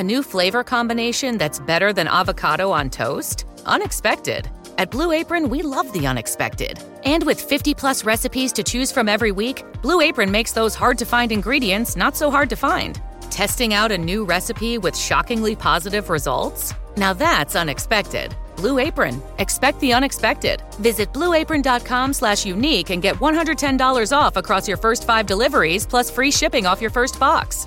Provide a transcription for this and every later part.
A new flavor combination that's better than avocado on toast? Unexpected. At Blue Apron, we love the unexpected. And with 50 plus recipes to choose from every week, Blue Apron makes those hard to find ingredients not so hard to find. Testing out a new recipe with shockingly positive results? Now that's unexpected. Blue Apron. Expect the unexpected. Visit blueapron.com slash unique and get $110 off across your first five deliveries plus free shipping off your first box.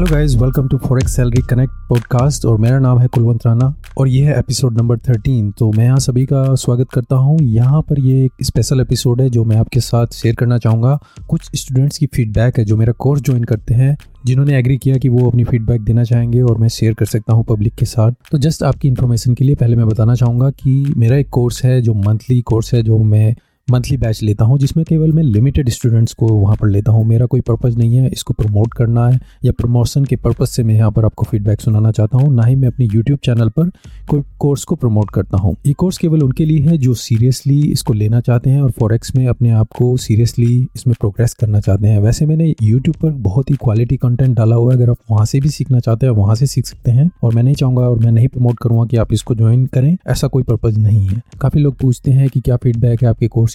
Hello guys welcome to forex salary connect podcast और मेरा नाम है कुलवंत राणा और ये है episode number thirteen तो मैं यहाँ सभी का स्वागत करता हूँ। यहाँ पर ये एक स्पेशल एपिसोड है जो मैं आपके साथ शेयर करना चाहूँगा। कुछ स्टूडेंट्स की फीडबैक है जो मेरा कोर्स ज्वाइन करते हैं, जिन्होंने एग्री किया कि वो अपनी फीडबैक देना चाहेंगे और मैं शेयर कर सकता हूँ पब्लिक के साथ। तो जस्ट आपकी इन्फॉर्मेशन के लिए पहले मैं बताना चाहूँगा कि मेरा एक कोर्स है जो मंथली कोर्स है जो मैं मंथली बैच लेता हूँ, जिसमें केवल मैं लिमिटेड स्टूडेंट्स को वहाँ पर लेता हूँ। मेरा कोई पर्पज़ नहीं है, इसको प्रमोट करना है, या प्रमोशन के पर्पज़ से मैं यहाँ पर आपको फीडबैक सुनाना चाहता हूँ, ना ही मैं अपनी यूट्यूब चैनल पर कोई कोर्स को प्रमोट करता हूँ। ये कोर्स केवल उनके लिए है, जो सीरियसली इसको लेना चाहते हैं और फॉरेक्स में अपने आप को सीरियसली इसमें प्रोग्रेस करना चाहते हैं। वैसे मैंने यूट्यूब पर बहुत ही क्वालिटी कंटेंट डाला हुआ है, अगर आप वहाँ से भी सीखना चाहते हैं वहाँ से सीख सकते हैं, और मैं नहीं चाहूँगा और मैं नहीं प्रमोट करूँगा कि आप इसको ज्वाइन करें, ऐसा कोई पर्पज़ नहीं है। काफ़ी लोग पूछते हैं कि क्या फीडबैक है आपके course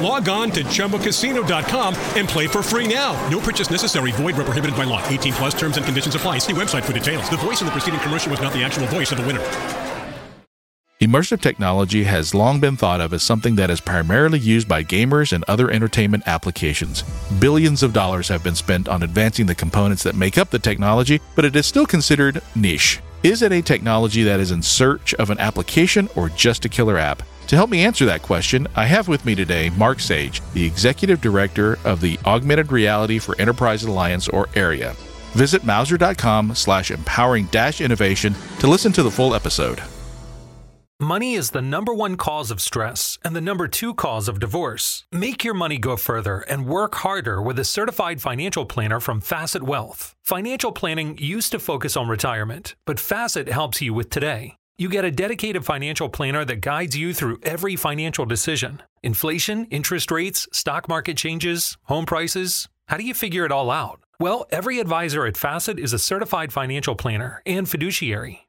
Log on to ChumboCasino.com and play for free now. No purchase necessary. Void where prohibited by law. 18 plus terms and conditions apply. See website for details. The voice in the preceding commercial was not the actual voice of the winner. Immersive technology has long been thought of as something that is primarily used by gamers and other entertainment applications. Billions of dollars have been spent on advancing the components that make up the technology, but it is still considered niche. Is it a technology that is in search of an application or just a killer app? To help me answer that question, I have with me today Mark Sage, the Executive Director of the Augmented Reality for Enterprise Alliance or AREA. Visit Mauser.com slash empowering dash innovation to listen to the full episode. Money is the number one cause of stress and the number two cause of divorce. Make your money go further and work harder with a certified financial planner from Facet Wealth. Financial planning used to focus on retirement, but Facet helps you with today. You get a dedicated financial planner that guides you through every financial decision inflation, interest rates, stock market changes, home prices. How do you figure it all out? Well, every advisor at Facet is a certified financial planner and fiduciary.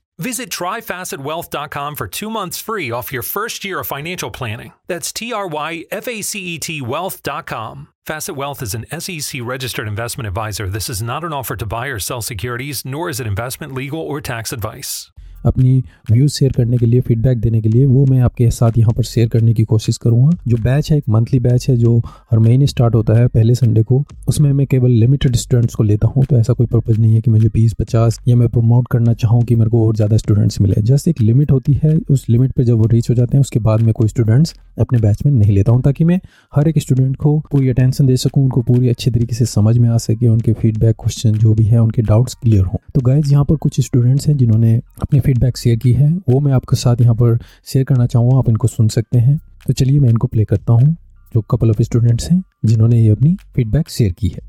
Visit tryfacetwealth.com for two months free off your first year of financial planning. That's T R Y F A C E T wealth.com. Facet Wealth is an SEC registered investment advisor. This is not an offer to buy or sell securities, nor is it investment, legal, or tax advice. अपनी views share करने के लिए feedback देने के लिए, वो मैं आपके साथ यहाँ पर शेयर करने की कोशिश करूँगा। जो बैच है, एक मंथली बैच है, जो हर महीने स्टार्ट होता है, पहले संडे को, उसमें मैं केवल लिमिटेड स्टूडेंट्स को लेता हूँ तो ऐसा कोई पर्पज़ नहीं है कि मुझे बीस, पचास या मैं प्रमोट करना चाहूँ कि मेरे को और ज़्यादा स्टूडेंट्स मिले। जस्ट एक लिमिट होती है, उस लिमिट पर जब वो रीच हो जाते हैं, उसके बाद में कोई स्टूडेंट्स अपने बैच में नहीं लेता हूँ, ताकि मैं हर एक स्टूडेंट को पूरी अटेंशन दे सकूँ, उनको पूरी अच्छे तरीके से समझ में आ सके, उनके फीडबैक क्वेश्चन जो भी है, उनके डाउट्स क्लियर हों। तो गाइज़ यहाँ पर कुछ स्टूडेंट्स हैं, जिन्होंने अपनी फीडबैक शेयर की है वो मैं आपके साथ यहाँ पर शेयर करना चाहूँगा आप इनको सुन सकते हैं। तो चलिए मैं इनको प्ले करता हूँ जो कपल ऑफ़ स्टूडेंट्स हैं जिन्होंने ये अपनी फीडबैक शेयर की है।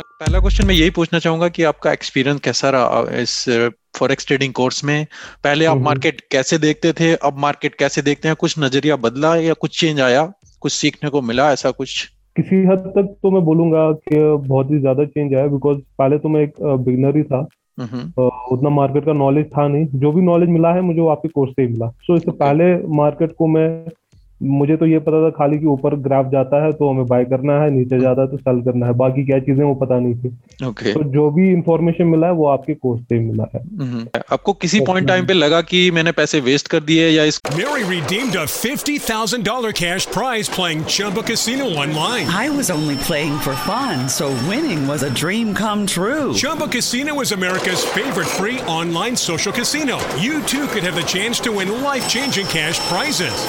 पहला क्वेश्चन मैं यही पूछना चाहूँगा कि आपका एक्सपीरियंस कैसा रहा इस फॉरेक्स ट्रेडिंग कोर्स में? पहले आप मार्केट कैसे देखते थे अब मार्केट कैसे देखते हैं? कुछ नज़रिया बदला या कुछ चेंज आया? कुछ सीखने को मिला ऐसा कुछ? किसी हद तक तो मैं बोलूँगा कि बहुत ही ज़्यादा चेंज आया बिकॉज़ पहले तो मैं एक बिगनर ही था। उतना मार्केट का नॉलेज था नहीं। जो भी नॉलेज मिला है मुझे वो आपके कोर्स से ही मिला। सो so, इससे पहले मार्केट को मैं मुझे तो ये पता था खाली कि ऊपर ग्राफ जाता है तो हमें बाय करना है नीचे जाता है तो सेल करना है। बाकी क्या चीज़ें वो पता नहीं थी। Okay. तो जो भी इंफॉर्मेशन मिला है वो आपके कोर्स से मिला है। हम्म, आपको किसी पॉइंट टाइम पे लगा कि मैंने पैसे वेस्ट कर दिए या इस मेरी redeemed a $50,000 cash prize playing Chumba casino online I was only playing for fun so winning was a dream come true Chumba casino was America's favourite free online social casino you too could have the chance to win life changing cash prizes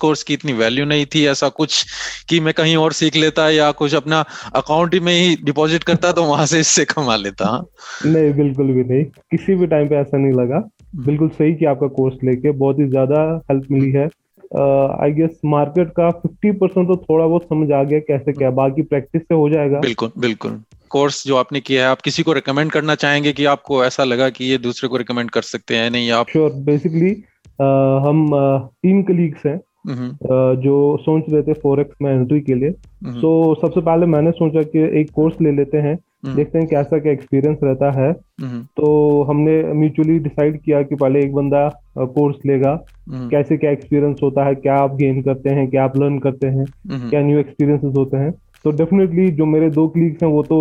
Course की इतनी value नहीं थी ऐसा कुछ कि मैं कहीं और सीख लेता या कुछ अपना अकाउंट में ही डिपॉजिट करता तो वहाँ से इससे कमा लेता। नहीं बिल्कुल भी नहीं। किसी भी टाइम पे ऐसा नहीं लगा। बिल्कुल सही कि आपका कोर्स लेके बहुत ही ज़्यादा हेल्प मिली है। आई गेस मार्केट का 50 परसेंट तो थोड़ा बहुत समझ आ गया कैसे क्या बाकी प्रैक्टिस से हो जाएगा। बिल्कुल बिल्कुल। कोर्स जो आपने किया है आप किसी को रिकमेंड करना चाहेंगे कि आपको ऐसा लगा कि ये दूसरे को रिकमेंड कर सकते हैं नहीं आप श्योर बेसिकली हम तीन कलीग्स हैं। जो सोच रहे थे फोरेक्स में एंट्री के लिए। तो सबसे पहले मैंने सोचा कि एक कोर्स ले लेते हैं देखते हैं कैसा क्या एक्सपीरियंस रहता है। तो हमने म्यूचुअली डिसाइड किया कि पहले एक बंदा कोर्स लेगा। कैसे क्या एक्सपीरियंस होता है क्या आप गेन करते हैं क्या आप लर्न करते हैं क्या न्यू एक्सपीरियंसेस होते हैं। तो डेफिनेटली जो मेरे दो क्लीग्स हैं वो तो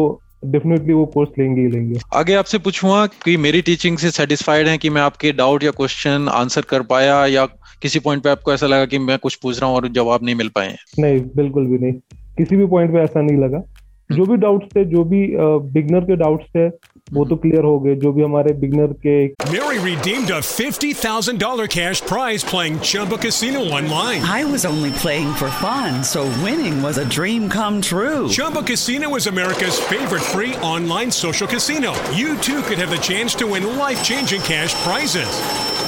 डेफिनेटली वो कोर्स लेंगे ही लेंगे। आगे आपसे पूछूँगा कि मेरी टीचिंग से सेटिस्फाइड है कि मैं आपके डाउट या क्वेश्चन आंसर कर पाया या किसी पॉइंट पे आपको ऐसा लगा कि मैं कुछ पूछ रहा हूँ और जवाब नहीं मिल पाए नहीं बिल्कुल भी नहीं। किसी भी पॉइंट पे ऐसा नहीं लगा। जो भी डाउट्स थे जो भी बिगनर के डाउट्स थे वो तो क्लियर हो गए जो भी हमारे बिगनर के Mary redeemed a $50,000 cash prize playing Chumba Casino online. I was only playing for fun, so winning was a dream come true. Chumba Casino is America's favorite free online social casino. You too could have the chance to win life-changing cash prizes.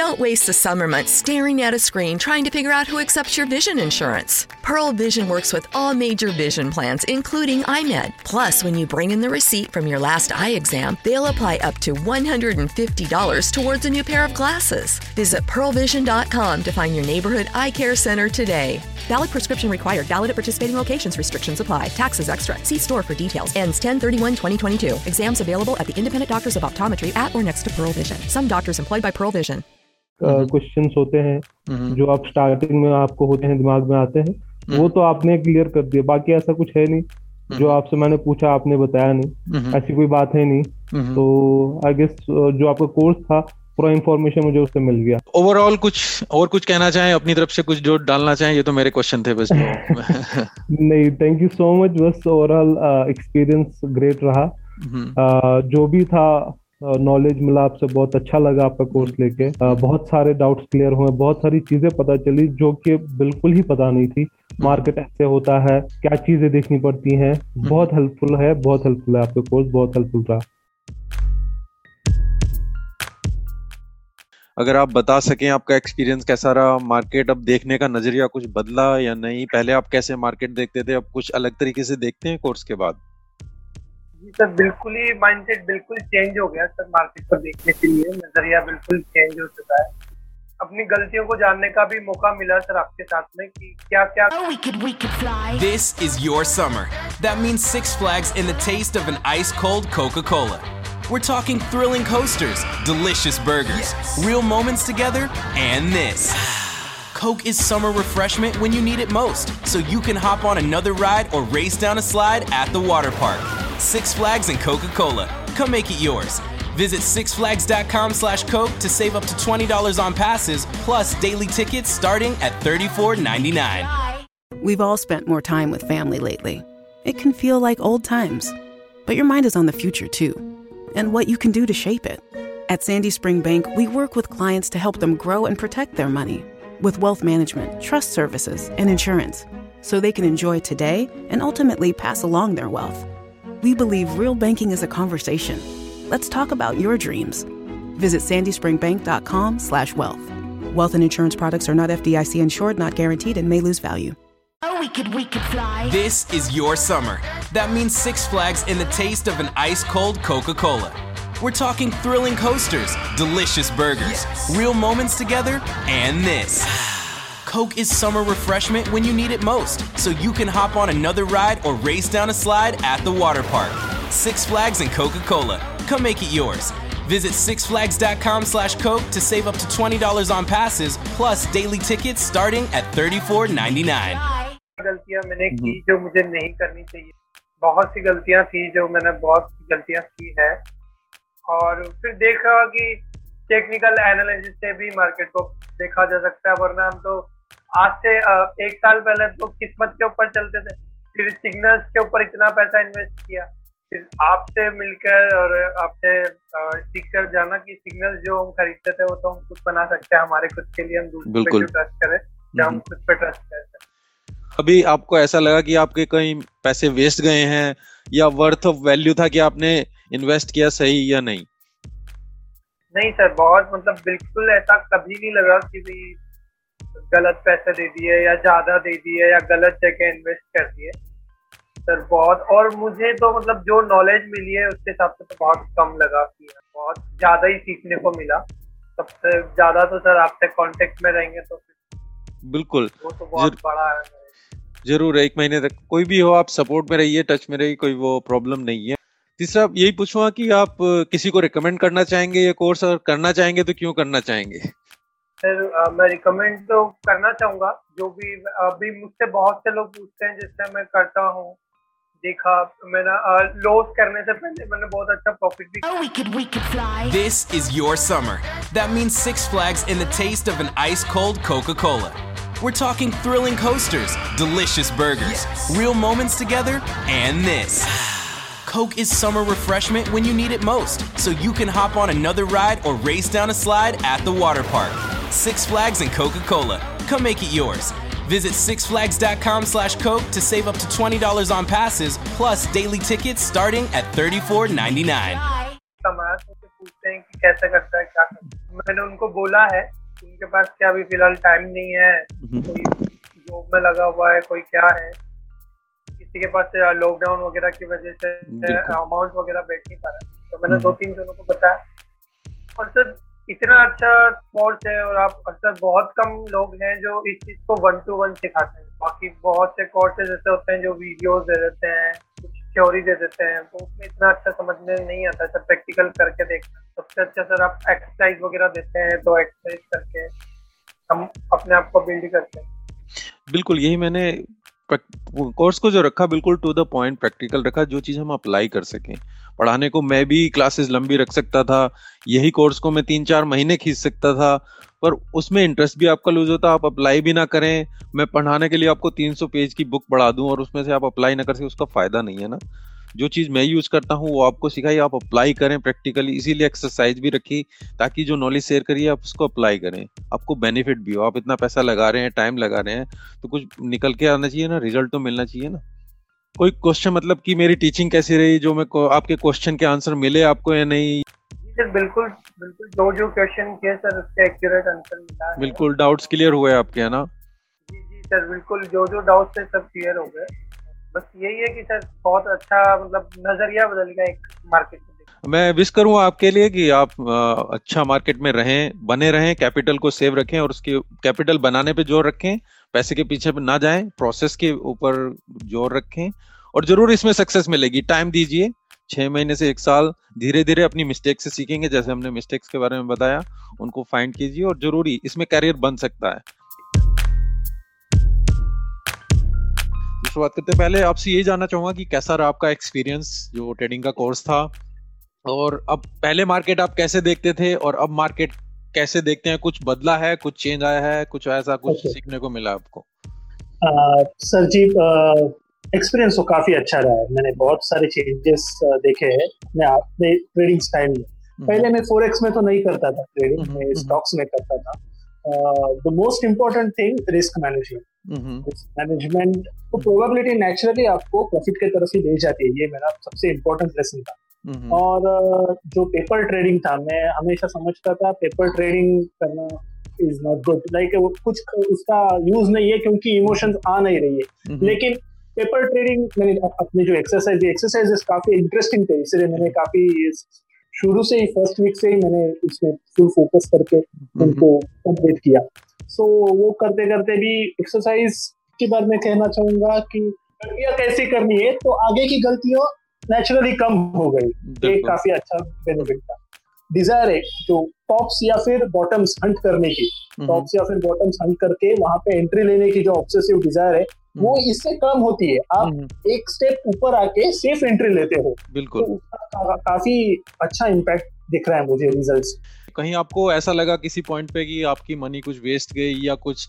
Don't waste the summer months staring at a screen trying to figure out who accepts your vision insurance. Pearl Vision works with all major vision plans, including iMed. Plus, when you bring in the receipt from your last eye exam, they'll apply up to $150 towards a new pair of glasses. Visit pearlvision.com to find your neighborhood eye care center today. Valid prescription required. Valid at participating locations. Restrictions apply. Taxes extra. See store for details. Ends 10-31-2022. Exams available at the independent doctors of optometry at or next to Pearl Vision. Some doctors employed by Pearl Vision. Questions होते हैं जो आप starting में आपको होते हैं दिमाग में आते हैं वो तो आपने क्लियर कर दिया बाकी ऐसा कुछ है नहीं जो आपसे मैंने पूछा आपने बताया नहीं ऐसी कोई बात है नहीं तो आई गेस जो आपका कोर्स था पूरा इन्फॉर्मेशन मुझे उससे मिल गया। ओवरऑल कुछ और कुछ कहना चाहें अपनी तरफ़ से कुछ जो डालना चाहें ये तो मेरे क्वेश्चन थे बस नहीं थैंक यू सो मच बस ओवरऑल एक्सपीरियंस ग्रेट रहा। uh, जो भी था नॉलेज मिला आपसे, बहुत अच्छा लगा आपका कोर्स लेके। बहुत सारे डाउट्स क्लियर हुए, बहुत सारी चीज़ें पता चली जो कि बिल्कुल ही पता नहीं थी। मार्केट ऐसे होता है, क्या चीज़ें देखनी पड़ती हैं? बहुत हेल्पफुल है, बहुत हेल्पफुल है आपका कोर्स बहुत हेल्पफुल रहा। अगर आप बता सकें आपका एक्सपीरियंस कैसा रहा? मार्केट अब देखने का नज़रिया कुछ बदला या नहीं? पहले आप कैसे मार्केट देखते थे? अब कुछ अलग तरीके से देखते हैं कोर्स के बाद? जी सर बिल्कुल ही माइंडसेट बिल्कुल चेंज हो गया सर मार्केट को देखने के लिए नजरिया बिल्कुल चेंज हो चुका है अपनी गलतियों को जानने का भी मौका मिला सर आपके साथ में कि क्या क्या we could, we could fly. This is your summer. That means Six Flags in the taste of an ice cold Coca-Cola. We're talking thrilling coasters, delicious burgers, yes. real moments together, and this. Coke is summer refreshment when you need it most, so you can hop on another ride or race down a slide at the water park. Six Flags and Coca-Cola. Come make it yours. Visit sixflags.com slash Coke to save up to $20 on passes, plus daily tickets starting at $34.99. We've all spent more time with family lately. It can feel like old times, but your mind is on the future too, and what you can do to shape it. At Sandy Spring Bank, we work with clients to help them grow and protect their money with wealth management, trust services, and insurance, so they can enjoy today and ultimately pass along their wealth. We believe real banking is a conversation. Let's talk about your dreams. Visit sandyspringbank.com slash wealth. Wealth and insurance products are not FDIC insured, not guaranteed, and may lose value. Oh, we could, we could fly. This is your summer. That means Six Flags and the taste of an ice cold Coca Cola. We're talking thrilling coasters, delicious burgers, yes. real moments together, and this. Coke is summer refreshment when you need it most, so you can hop on another ride or race down a slide at the water park. Six Flags and Coca-Cola. Come make it yours. Visit sixflags.com slash Coke to save up to $20 on passes, plus daily tickets starting at $34.99. गलतियां मैंने की जो मुझे नहीं करनी चाहिए बहुत सी गलतियां थी जो मैंने बहुत सी गलतियां की है और फिर देखा कि टेक्निकल एनालिसिस से भी मार्केट को देखा जा सकता है वरना हम तो आज से एक साल पहले तो किस्मत के ऊपर चलते थे फिर सिग्नल्स के ऊपर इतना पैसा इन्वेस्ट किया। फिर आपसे मिलकर और आपसे सीख कर जाना कि सिग्नल जो हम खरीदते थे वो तो हम खुद बना सकते हैं हमारे खुद के लिए हम दूसरे पे ट्रस्ट करें या हम खुद पे ट्रस्ट करें। अभी आपको ऐसा लगा कि आपके कहीं पैसे वेस्ट गए हैं या वर्थ ऑफ़ वैल्यू था कि आपने इन्वेस्ट किया सही या नहीं? नहीं सर बहुत मतलब बिल्कुल ऐसा कभी नहीं लगा कि भी गलत पैसे दे दिए या ज़्यादा दे दिए या गलत जगह इन्वेस्ट कर दिए सर बहुत। और मुझे तो मतलब जो नॉलेज मिली है उसके हिसाब से तो बहुत कम लगा कि बहुत ज़्यादा ही सीखने को मिला। सबसे ज़्यादा तो सर आपसे कॉन्टेक्ट में रहेंगे तो बिल्कुल। वो तो बहुत बड़ा है। ज़रूर एक महीने तक कोई भी हो आप सपोर्ट में रहिए टच में रहिए कोई वो प्रॉब्लम नहीं है। तीसरा यही पूछूँगा कि आप किसी को रिकमेंड करना चाहेंगे ये कोर्स और करना चाहेंगे तो क्यों करना चाहेंगे? सर मैं रिकमेंड तो करना चाहूंगा जो भी अभी मुझसे बहुत से लोग पूछते हैं जिससे मैं करता हूँ देखा मैंने लॉस करने से पहले मैंने बहुत अच्छा प्रॉफिट भी oh, we could, we could fly. This is your summer. That means Six Flags in the taste of an ice cold Coca-Cola. We're talking thrilling coasters, delicious burgers, yes. real moments together, and this. Coke is summer refreshment when you need it most, so you can hop on another ride or race down a slide at the water park. Six Flags and Coca-Cola. Come make it yours. Visit sixflags.com slash Coke to save up to $20 on passes, plus daily tickets starting at $34.99. पूछते हैं कि कैसे करता है क्या मैंने उनको बोला है उनके पास क्या अभी फिलहाल टाइम नहीं है कोई जॉब में लगा हुआ है कोई क्या है किसी के पास लॉकडाउन वगैरह की वजह से अमाउंट वगैरह बैठ नहीं पा रहा तो मैंने दो तीन जनों को बताया और सर इतना अच्छा कोर्स है और आप अच्छा बहुत कम लोग हैं जो इस चीज़ को वन टू वन सिखाते हैं। बाकी बहुत से कोर्सेज ऐसे होते हैं जो वीडियोस दे देते हैं, कुछ थ्योरी दे देते हैं तो उसमें इतना अच्छा समझ में नहीं आता सर प्रैक्टिकल करके देखना सबसे अच्छा सर आप एक्सरसाइज वगैरह देते हैं तो एक्सरसाइज करके हम अपने आप को बिल्ड करते हैं। बिल्कुल, यही मैंने कोर्स को जो रखा, बिल्कुल टू द पॉइंट प्रैक्टिकल रखा, जो चीज़ हम अप्लाई कर सकें। पढ़ाने को मैं भी क्लासेस लंबी रख सकता था, यही कोर्स को मैं तीन चार महीने खींच सकता था, पर उसमें इंटरेस्ट भी आपका लूज होता, आप अप्लाई भी ना करें। मैं पढ़ाने के लिए आपको 300 पेज की बुक पढ़ा दूँ और उसमें से आप अप्लाई ना कर सके, उसका फ़ायदा नहीं है ना। जो चीज़ मैं यूज़ करता हूँ, वो आपको सिखाई, आप अप्लाई करें प्रैक्टिकली इसीलिए एक्सरसाइज भी रखी, ताकि जो नॉलेज शेयर करिए, आप उसको अप्लाई करें। आपको बेनिफिट भी हो, आप इतना पैसा लगा रहे हैं टाइम लगा रहे हैं तो कुछ निकल के आना चाहिए ना रिज़ल्ट तो मिलना चाहिए ना। कोई क्वेश्चन मतलब कि मेरी टीचिंग कैसी रही जो मैं आपके क्वेश्चन के आंसर मिले आपको या नहीं? सर बिल्कुल बिल्कुल जो जो क्वेश्चन किए सर उसके एक्यूरेट आंसर मिला बिल्कुल डाउट्स क्लियर हुए आपके है ना? जी जी सर बिल्कुल जो जो डाउट्स थे सब क्लियर हो गए। बस यही है कि सर बहुत अच्छा मतलब नज़रिया बदल गया एक मार्केट मैं विश करूँगा आपके लिए कि आप अच्छा मार्केट में रहें, बने रहें कैपिटल को सेव रखें और उसके कैपिटल बनाने पे ज़ोर रखें, पैसे के पीछे ना जाएँ प्रोसेस के ऊपर ज़ोर रखें और ज़रूर इसमें सक्सेस मिलेगी। टाइम दीजिए, छह महीने से एक साल धीरे धीरे अपनी मिस्टेक से सीखेंगे, जैसे हमने मिस्टेक्स के बारे में बताया, उनको फाइंड कीजिए और ज़रूरी इसमें करियर बन सकता है। शुरुआत करते पहले आपसे ये जानना चाहूँगा कि कैसा रहा आपका एक्सपीरियंस जो ट्रेडिंग का कोर्स था और अब पहले मार्केट आप कैसे देखते थे और अब मार्केट कैसे देखते हैं? कुछ बदला है? कुछ चेंज आया है? कुछ ऐसा कुछ okay. सीखने को मिला आपको? सर जी एक्सपीरियंस तो काफ़ी अच्छा रहा है। मैंने बहुत सारे चेंजेस देखे हैं। मैं अपने ट्रेडिंग स्टाइल में। हम्म। पहले मैं फोरेक्स में तो नहीं करता था ट्रेडिंग हम्म, में स्टॉक्स हम्म, में करता था। The most important thing risk management risk management तो प्रोबेबिलिटी नेचुरली आपको प्रॉफिट की तरफ़ ही दे जाती है। ये मेरा सबसे इम्पोर्टेंट लेसन था। और जो पेपर ट्रेडिंग था मैं हमेशा समझता था पेपर ट्रेडिंग करना इज़ नॉट गुड लाइक कुछ उसका यूज़ नहीं है क्योंकि इमोशंस आ नहीं रही है। लेकिन पेपर ट्रेडिंग मैंने अपनी जो एक्सरसाइज एक्सरसाइजेस काफ़ी इंटरेस्टिंग थे। इसलिए मैंने काफ़ी शुरू से ही फ़र्स्ट वीक से ही मैंने उसमें फुल फोकस करके उनको कंप्लीट किया। सो so, वो करते करते भी एक्सरसाइज के बारे में कहना चाहूँगा कि गलतियाँ कैसे करनी है तो आगे की गलतियों नेचुरली कम हो गई। ये काफ़ी अच्छा बेनिफिट था। डिज़ायर है जो टॉप्स या फिर बॉटम्स हंट करने की। टॉप्स या फिर बॉटम्स हंट करके वहाँ पे एंट्री लेने की जो ऑब्सेसिव डिज़ायर है वो इससे कम होती है। आप एक स्टेप ऊपर आके सेफ़ एंट्री लेते हो। बिल्कुल। तो काफ़ी अच्छा इम्पैक्ट दिख रहा है मुझे रिजल्ट्स कहीं आपको ऐसा लगा किसी पॉइंट पे कि आपकी मनी कुछ वेस्ट गई या कुछ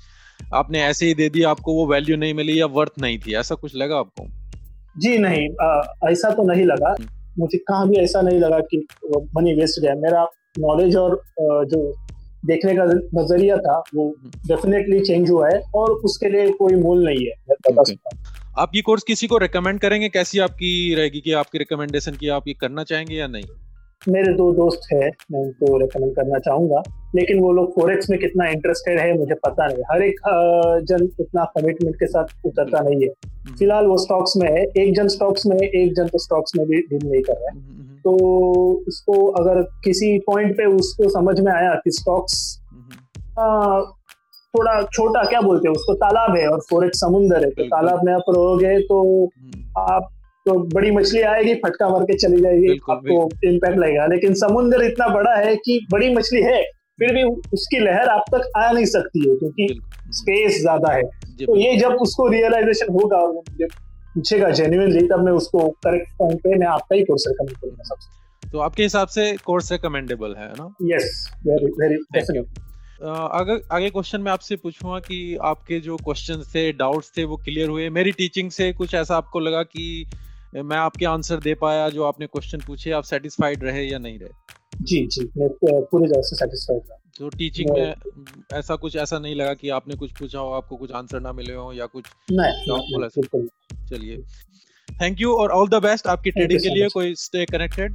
आपने ऐसे ही दे दिया आपको वो वैल्यू नहीं मिली या वर्थ नहीं थी? ऐसा कुछ लगा आपको? जी नहीं आ, ऐसा तो नहीं लगा। मुझे कहाँ भी ऐसा नहीं लगा कि मनी वेस्ट गया। मेरा नॉलेज और आ, जो देखने का नज़रिया था वो डेफिनेटली चेंज हुआ है और उसके लिए कोई मूल नहीं है। मैं बता सकता आप ये कोर्स किसी को रेकमेंड करेंगे? कैसी आपकी रहेगी कि आपकी रिकमेंडेशन की आप ये करना चाहेंगे या नहीं? मेरे दो दोस्त है मैं उनको रेकमेंड करना चाहूँगा लेकिन वो लोग फोरेक्स में कितना इंटरेस्टेड है मुझे पता नहीं। हर एक जन उतना कमिटमेंट के साथ उतरता नहीं है। हम्म। फ़िलहाल वो स्टॉक्स में है एक जन स्टॉक्स में एक जन तो स्टॉक्स में भी डील नहीं कर रहा है। हम्म, हम्म, तो उसको अगर किसी पॉइंट पे उसको समझ में आया कि स्टॉक्स थोड़ा छोटा क्या बोलते हैं उसको तालाब है और फोरेक्स समुंदर है तो तालाब में आप रहोगे तो आप तो बड़ी मछली आएगी फटका मार के चली जाएगी आपको इम्पैक्ट लगेगा। लेकिन समुद्र इतना बड़ा है कि बड़ी मछली है फिर भी उसकी लहर आप तक आ नहीं सकती है क्योंकि स्पेस ज़्यादा है। तो ये जब उसको रियलाइजेशन होगा और मुझे पूछेगा जेन्युइनली तब मैं उसको करेक्ट टाइम पे मैं आपका ही कोर्स रिकमेंड करूँगा सबसे। तो आपके हिसाब से कोर्स रिकमेंडेबल है ना? यस वेरी वेरी डेफिनेटली अगर आगे क्वेश्चन मैं आपसे पूछूँगा कि आपके जो क्वेश्चन थे डाउट्स थे वो क्लियर हुए। मेरी टीचिंग से कुछ ऐसा आपको लगा कि मैं आपके आंसर दे पाया जो आपने क्वेश्चन पूछे आप सेटिस्फाइड रहे या नहीं रहे? जी जी मैं पूरी तरह से सेटिस्फाइड रहा। तो टीचिंग में ऐसा कुछ ऐसा नहीं लगा कि आपने कुछ पूछा हो आपको कुछ आंसर ना मिले हो या कुछ चलिए। थैंक यू और ऑल द बेस्ट आपकी ट्रेडिंग के लिए कोई स्टे कनेक्टेड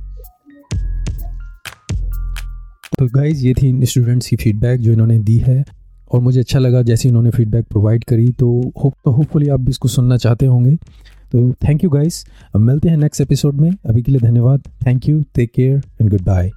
तो गाइज़ ये थी स्टूडेंट्स की फीडबैक जो इन्होंने दी है और मुझे अच्छा लगा जैसे इन्होंने फीडबैक प्रोवाइड करी तो होप तो होपफुली आप भी इसको सुनना चाहते होंगे। तो थैंक यू गाइस मिलते हैं नेक्स्ट एपिसोड में। अभी के लिए धन्यवाद। Thank you take care and good bye